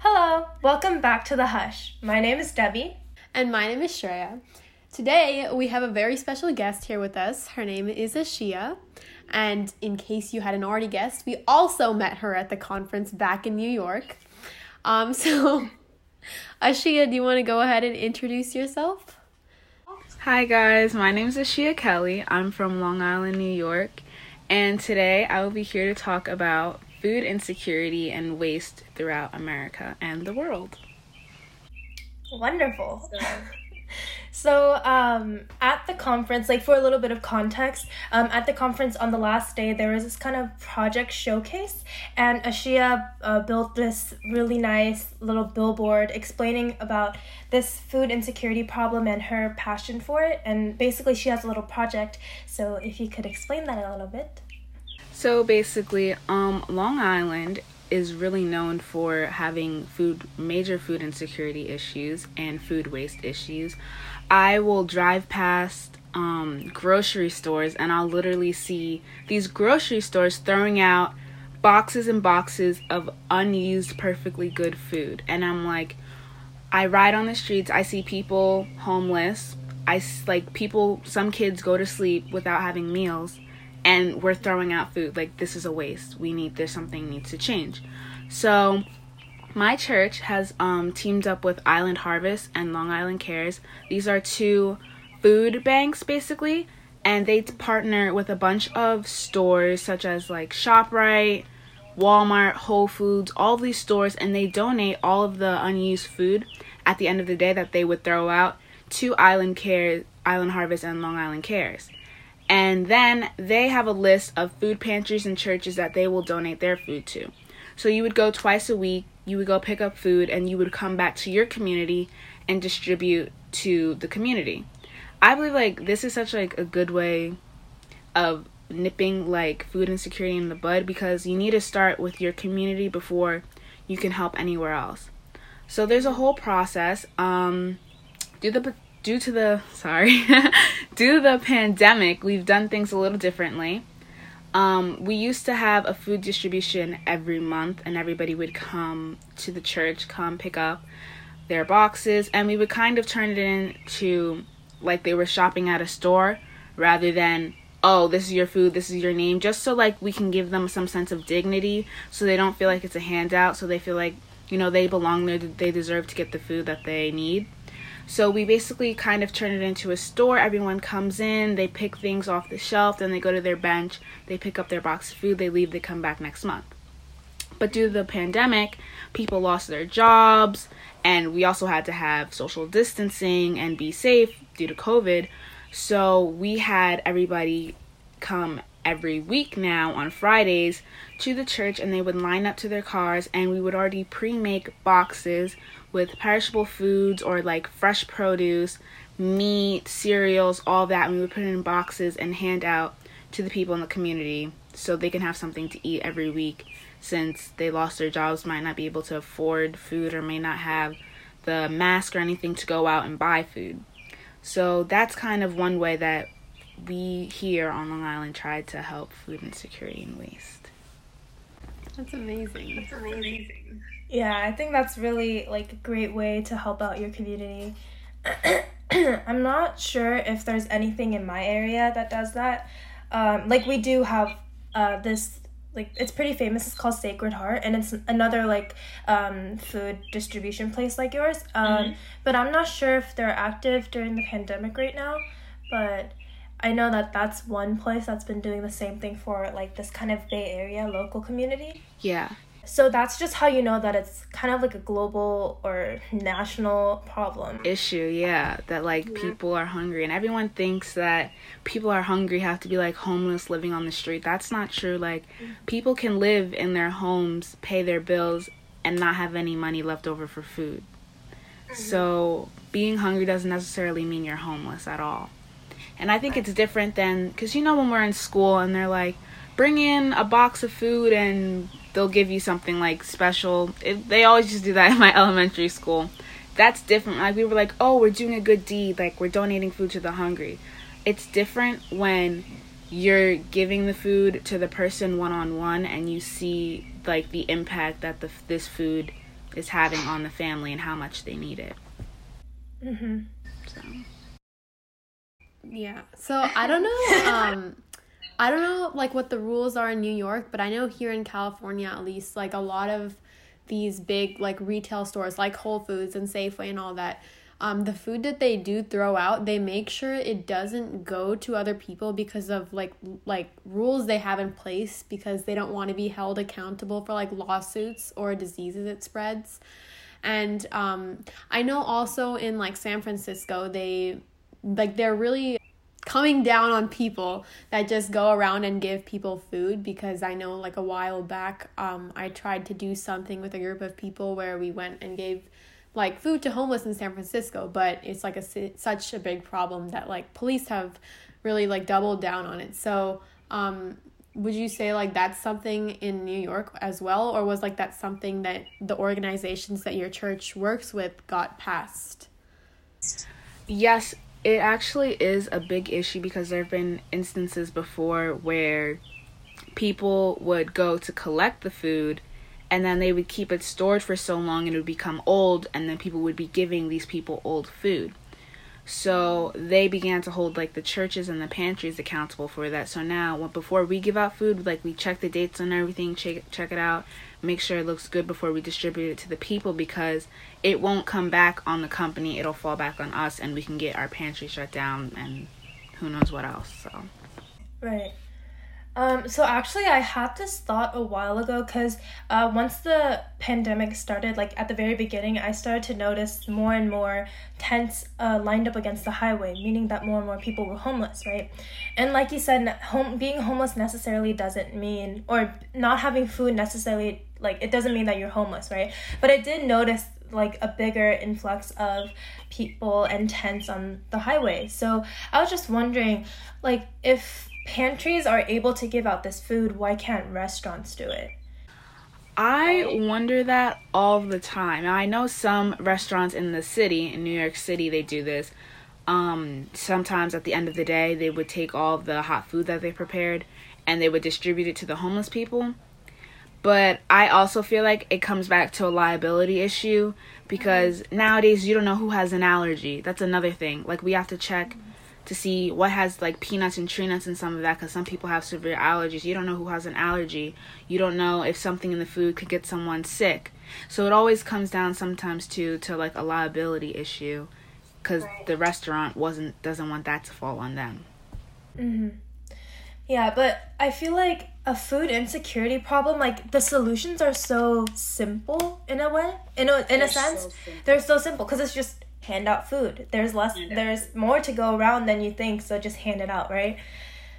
Hello, welcome back to The Hush. My name is Debbie. And my name is Shreya. Today we have a very special guest here with us. Her name is Ashia. And in case you hadn't already guessed, we also met her at the conference back in New York. Um, so, Ashia, do you want to go ahead and introduce yourself? Hi, guys. My name is Ashia Kelly. I'm from Long Island, New York. And today I will be here to talk about food insecurity and waste throughout America and the world. Wonderful. So, um, at the conference, like for a little bit of context, um, at the conference on the last day, there was this kind of project showcase, and Ashia uh, built this really nice little billboard explaining about this food insecurity problem and her passion for it. And basically, she has a little project. So, if you could explain that a little bit. So basically, um, Long Island is really known for having food major food insecurity issues and food waste issues. I will drive past um, grocery stores and I'll literally see these grocery stores throwing out boxes and boxes of unused perfectly good food and I'm like I ride on the streets, I see people homeless. I like people some kids go to sleep without having meals and we're throwing out food like this is a waste. We need there's something needs to change. So my church has um, teamed up with Island Harvest and Long Island Cares. These are two food banks basically, and they partner with a bunch of stores such as like ShopRite, Walmart, Whole Foods, all these stores, and they donate all of the unused food at the end of the day that they would throw out to Island Care, Island Harvest, and Long Island Cares. And then they have a list of food pantries and churches that they will donate their food to. So you would go twice a week you would go pick up food and you would come back to your community and distribute to the community. I believe like this is such like a good way of nipping like food insecurity in the bud because you need to start with your community before you can help anywhere else. So there's a whole process. Um, due the due to the sorry, due to the pandemic, we've done things a little differently. Um, we used to have a food distribution every month, and everybody would come to the church, come pick up their boxes, and we would kind of turn it into like they were shopping at a store rather than oh this is your food this is your name just so like we can give them some sense of dignity so they don't feel like it's a handout so they feel like you know they belong there they deserve to get the food that they need so we basically kind of turn it into a store. Everyone comes in, they pick things off the shelf, then they go to their bench, they pick up their box of food, they leave, they come back next month. But due to the pandemic, people lost their jobs, and we also had to have social distancing and be safe due to COVID. So we had everybody come every week now on Fridays to the church and they would line up to their cars and we would already pre-make boxes with perishable foods or like fresh produce, meat, cereals, all that and we would put it in boxes and hand out to the people in the community so they can have something to eat every week since they lost their jobs, might not be able to afford food or may not have the mask or anything to go out and buy food. So that's kind of one way that we here on Long Island tried to help food insecurity and waste. That's amazing. That's amazing. Yeah, I think that's really like a great way to help out your community. I'm not sure if there's anything in my area that does that. Um, like we do have uh, this like it's pretty famous. It's called Sacred Heart, and it's another like um, food distribution place like yours. Um, mm-hmm. But I'm not sure if they're active during the pandemic right now. But I know that that's one place that's been doing the same thing for like this kind of Bay Area local community. Yeah. So that's just how you know that it's kind of like a global or national problem. Issue, yeah. That like yeah. people are hungry and everyone thinks that people are hungry have to be like homeless living on the street. That's not true. Like mm-hmm. people can live in their homes, pay their bills and not have any money left over for food. Mm-hmm. So being hungry doesn't necessarily mean you're homeless at all. And I think it's different than because you know when we're in school and they're like, bring in a box of food and they'll give you something like special. It, they always just do that in my elementary school. That's different. Like we were like, oh, we're doing a good deed. Like we're donating food to the hungry. It's different when you're giving the food to the person one on one and you see like the impact that the this food is having on the family and how much they need it. Mm-hmm. So. Yeah. So I don't know. Um, I don't know like what the rules are in New York, but I know here in California at least, like a lot of these big like retail stores like Whole Foods and Safeway and all that. Um, the food that they do throw out, they make sure it doesn't go to other people because of like like rules they have in place because they don't want to be held accountable for like lawsuits or diseases it spreads. And um, I know also in like San Francisco, they like they're really coming down on people that just go around and give people food because I know like a while back um I tried to do something with a group of people where we went and gave like food to homeless in San Francisco but it's like a such a big problem that like police have really like doubled down on it. So um would you say like that's something in New York as well or was like that something that the organizations that your church works with got passed? Yes, it actually is a big issue because there have been instances before where people would go to collect the food and then they would keep it stored for so long and it would become old and then people would be giving these people old food. So they began to hold like the churches and the pantries accountable for that. So now, before we give out food, like we check the dates and everything, check check it out, make sure it looks good before we distribute it to the people because it won't come back on the company. It'll fall back on us, and we can get our pantry shut down and who knows what else. So. Right. Um, so actually, I had this thought a while ago because uh, once the pandemic started, like at the very beginning, I started to notice more and more tents uh, lined up against the highway, meaning that more and more people were homeless, right? And like you said, home being homeless necessarily doesn't mean, or not having food necessarily, like it doesn't mean that you're homeless, right? But I did notice like a bigger influx of people and tents on the highway. So I was just wondering, like, if pantries are able to give out this food, why can't restaurants do it? I wonder that all the time. I know some restaurants in the city, in New York City, they do this. Um, sometimes at the end of the day, they would take all the hot food that they prepared and they would distribute it to the homeless people. But I also feel like it comes back to a liability issue because nowadays you don't know who has an allergy. That's another thing. Like we have to check to see what has like peanuts and tree nuts and some of that because some people have severe allergies. You don't know who has an allergy. You don't know if something in the food could get someone sick. So it always comes down sometimes to to like a liability issue because right. the restaurant wasn't doesn't want that to fall on them. Mhm. Yeah, but I feel like a food insecurity problem, like the solutions are so simple in a way. In a in they're a sense, so they're so simple because it's just hand out food. There's less there's more to go around than you think, so just hand it out, right?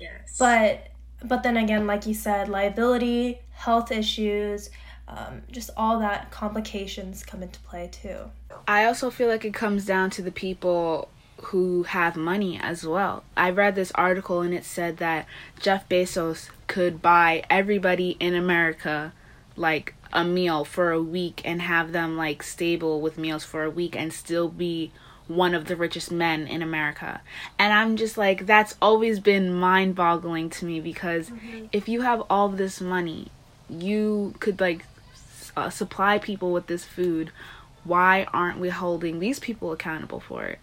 Yes. But but then again, like you said, liability, health issues, um, just all that complications come into play too. I also feel like it comes down to the people who have money as well. I read this article and it said that Jeff Bezos could buy everybody in America like a meal for a week and have them like stable with meals for a week and still be one of the richest men in America. And I'm just like that's always been mind-boggling to me because mm-hmm. if you have all this money, you could like uh, supply people with this food. Why aren't we holding these people accountable for it?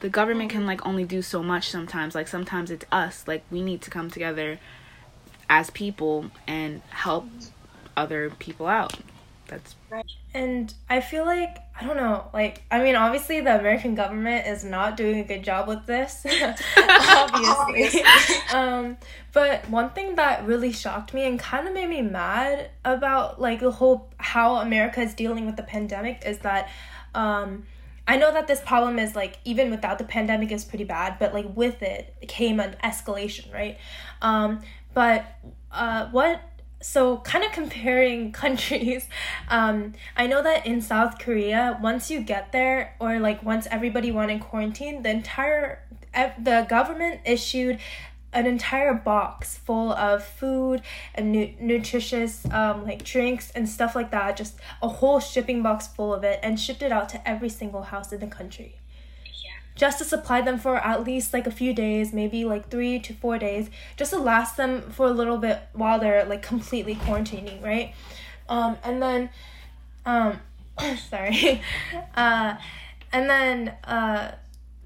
The government can like only do so much sometimes. Like sometimes it's us. Like we need to come together as people and help other people out. That's right. And I feel like I don't know, like I mean obviously the American government is not doing a good job with this. obviously. um but one thing that really shocked me and kind of made me mad about like the whole how America is dealing with the pandemic is that um I know that this problem is like even without the pandemic is pretty bad, but like with it came an escalation, right? Um, but uh, what so kind of comparing countries um, i know that in south korea once you get there or like once everybody went in quarantine the entire the government issued an entire box full of food and nu- nutritious um, like drinks and stuff like that just a whole shipping box full of it and shipped it out to every single house in the country just to supply them for at least like a few days, maybe like three to four days, just to last them for a little bit while they're like completely quarantining, right? Um, and then, um, sorry. Uh, and then, uh,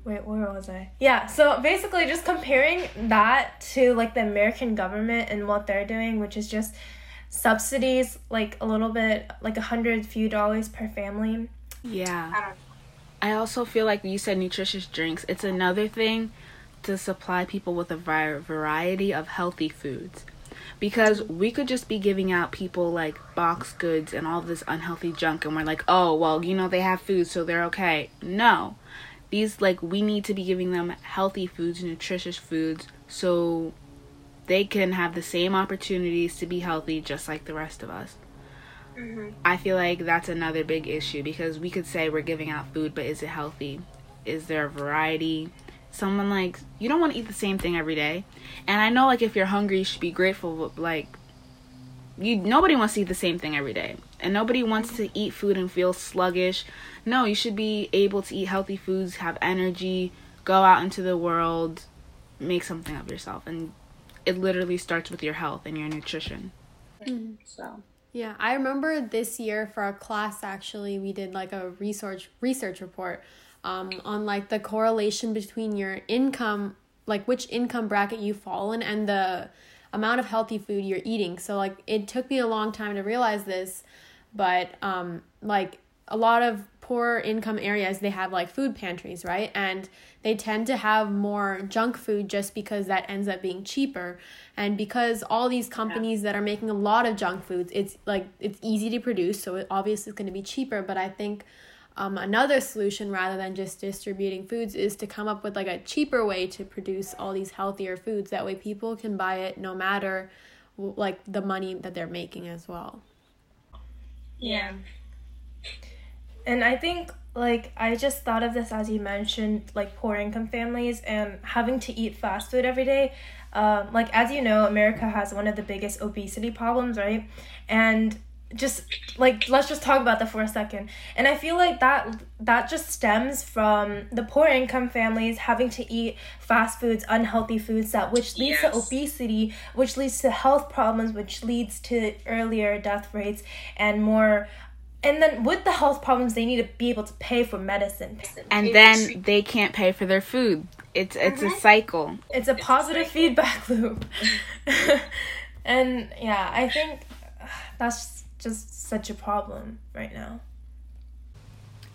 wait, where was I? Yeah, so basically just comparing that to like the American government and what they're doing, which is just subsidies like a little bit, like a hundred few dollars per family. Yeah. I also feel like you said nutritious drinks. It's another thing to supply people with a variety of healthy foods. Because we could just be giving out people like box goods and all this unhealthy junk and we're like oh well you know they have food so they're okay. No. These like we need to be giving them healthy foods nutritious foods so they can have the same opportunities to be healthy just like the rest of us mm-hmm. i feel like that's another big issue because we could say we're giving out food but is it healthy? Is there a variety? Someone like you don't want to eat the same thing every day. And i know like if you're hungry you should be grateful but like you nobody wants to eat the same thing every day. And nobody wants to eat food and feel sluggish. No you should be able to eat healthy foods have energy go out into the world make something of yourself. And it literally starts with your health and your nutrition. Mm-hmm. so yeah i remember this year for our class actually we did like a research research report um, on like the correlation between your income, like which income bracket you fall in, and the amount of healthy food you're eating. So like it took me a long time to realize this, but um, like a lot of poor income areas they have like food pantries right? And they tend to have more junk food just because that ends up being cheaper. And because all these companies yeah. that are making a lot of junk foods it's like it's easy to produce so it obviously is going to be cheaper. But i think um, another solution rather than just distributing foods is to come up with like a cheaper way to produce all these healthier foods. That way people can buy it no matter like the money that they're making as well. Yeah and i think like i just thought of this as you mentioned like poor income families and having to eat fast food every day. Um, like as you know america has one of the biggest obesity problems right? And just like let's just talk about that for a second. And i feel like that that just stems from the poor income families having to eat fast foods unhealthy foods that which leads yes. to obesity which leads to health problems which leads to earlier death rates and more and then with the health problems they need to be able to pay for medicine. And then they can't pay for their food. It's it's mm-hmm. a cycle. It's a it's positive a feedback loop. And yeah i think that's just such a problem right now.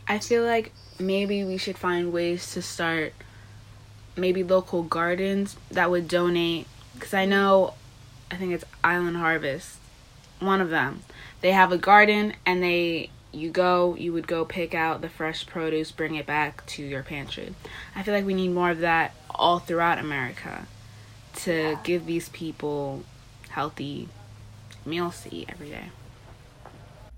I feel like maybe we should find ways to start maybe local gardens that would donate. Because I know I think it's Island Harvest, one of them. They have a garden and they you go you would go pick out the fresh produce, bring it back to your pantry. I feel like we need more of that all throughout America to yeah. give these people healthy meals to eat every day.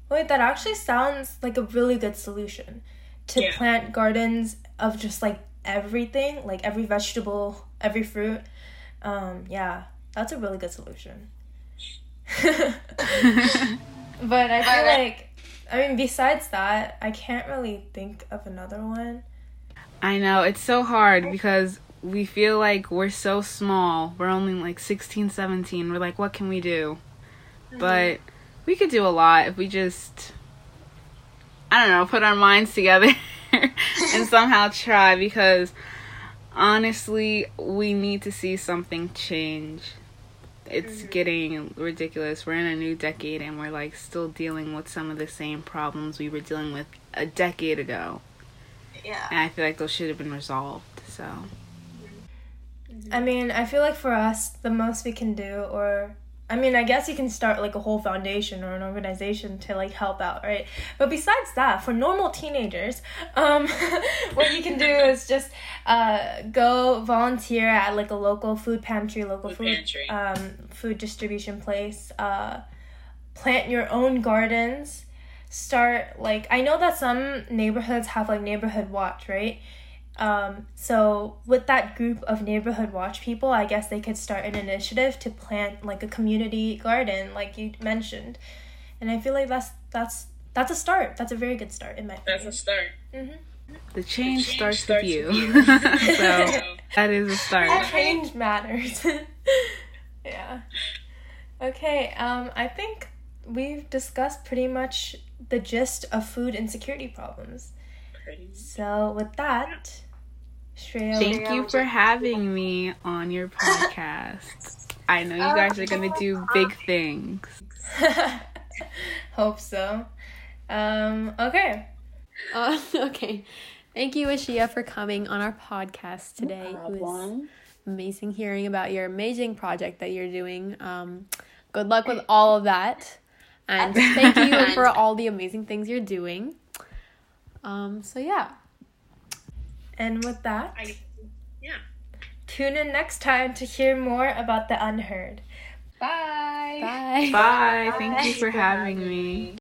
Wait, that actually sounds like a really good solution to yeah. plant gardens of just like everything, like every vegetable, every fruit. Um, yeah, that's a really good solution. but I feel like, I mean, besides that, I can't really think of another one. I know, it's so hard because we feel like we're so small. We're only like 16, 17. We're like, what can we do? Mm-hmm. But we could do a lot if we just I don't know, put our minds together and somehow try because honestly, we need to see something change. It's mm-hmm. getting ridiculous. We're in a new decade and we're like still dealing with some of the same problems we were dealing with a decade ago. Yeah. And I feel like those should have been resolved. So I mean, I feel like for us, the most we can do, or I mean, I guess you can start like a whole foundation or an organization to like help out, right? But besides that, for normal teenagers, um, what you can do is just uh, go volunteer at like a local food pantry, local food, food. Um, food distribution place. Uh, plant your own gardens. Start like I know that some neighborhoods have like neighborhood watch, right? Um, so with that group of neighborhood watch people, I guess they could start an initiative to plant like a community garden, like you mentioned, and I feel like that's that's that's a start. That's a very good start in my. Opinion. That's a start. Mm-hmm. The change, the change starts, starts, with you. With you. so that is a start. change matters. yeah. Okay. Um, I think we've discussed pretty much the gist of food insecurity problems. So, with that, Shreya, Thank you for having me on your podcast. I know you guys are going to do big things. hope so. Um, okay. Uh, okay. Thank you, Ashia, for coming on our podcast today. It was amazing hearing about your amazing project that you're doing. Um, good luck with all of that. And thank you for all the amazing things you're doing. Um, so, yeah. And with that, I, yeah. tune in next time to hear more about the unheard. Bye. Bye. Bye. Thank you for having me.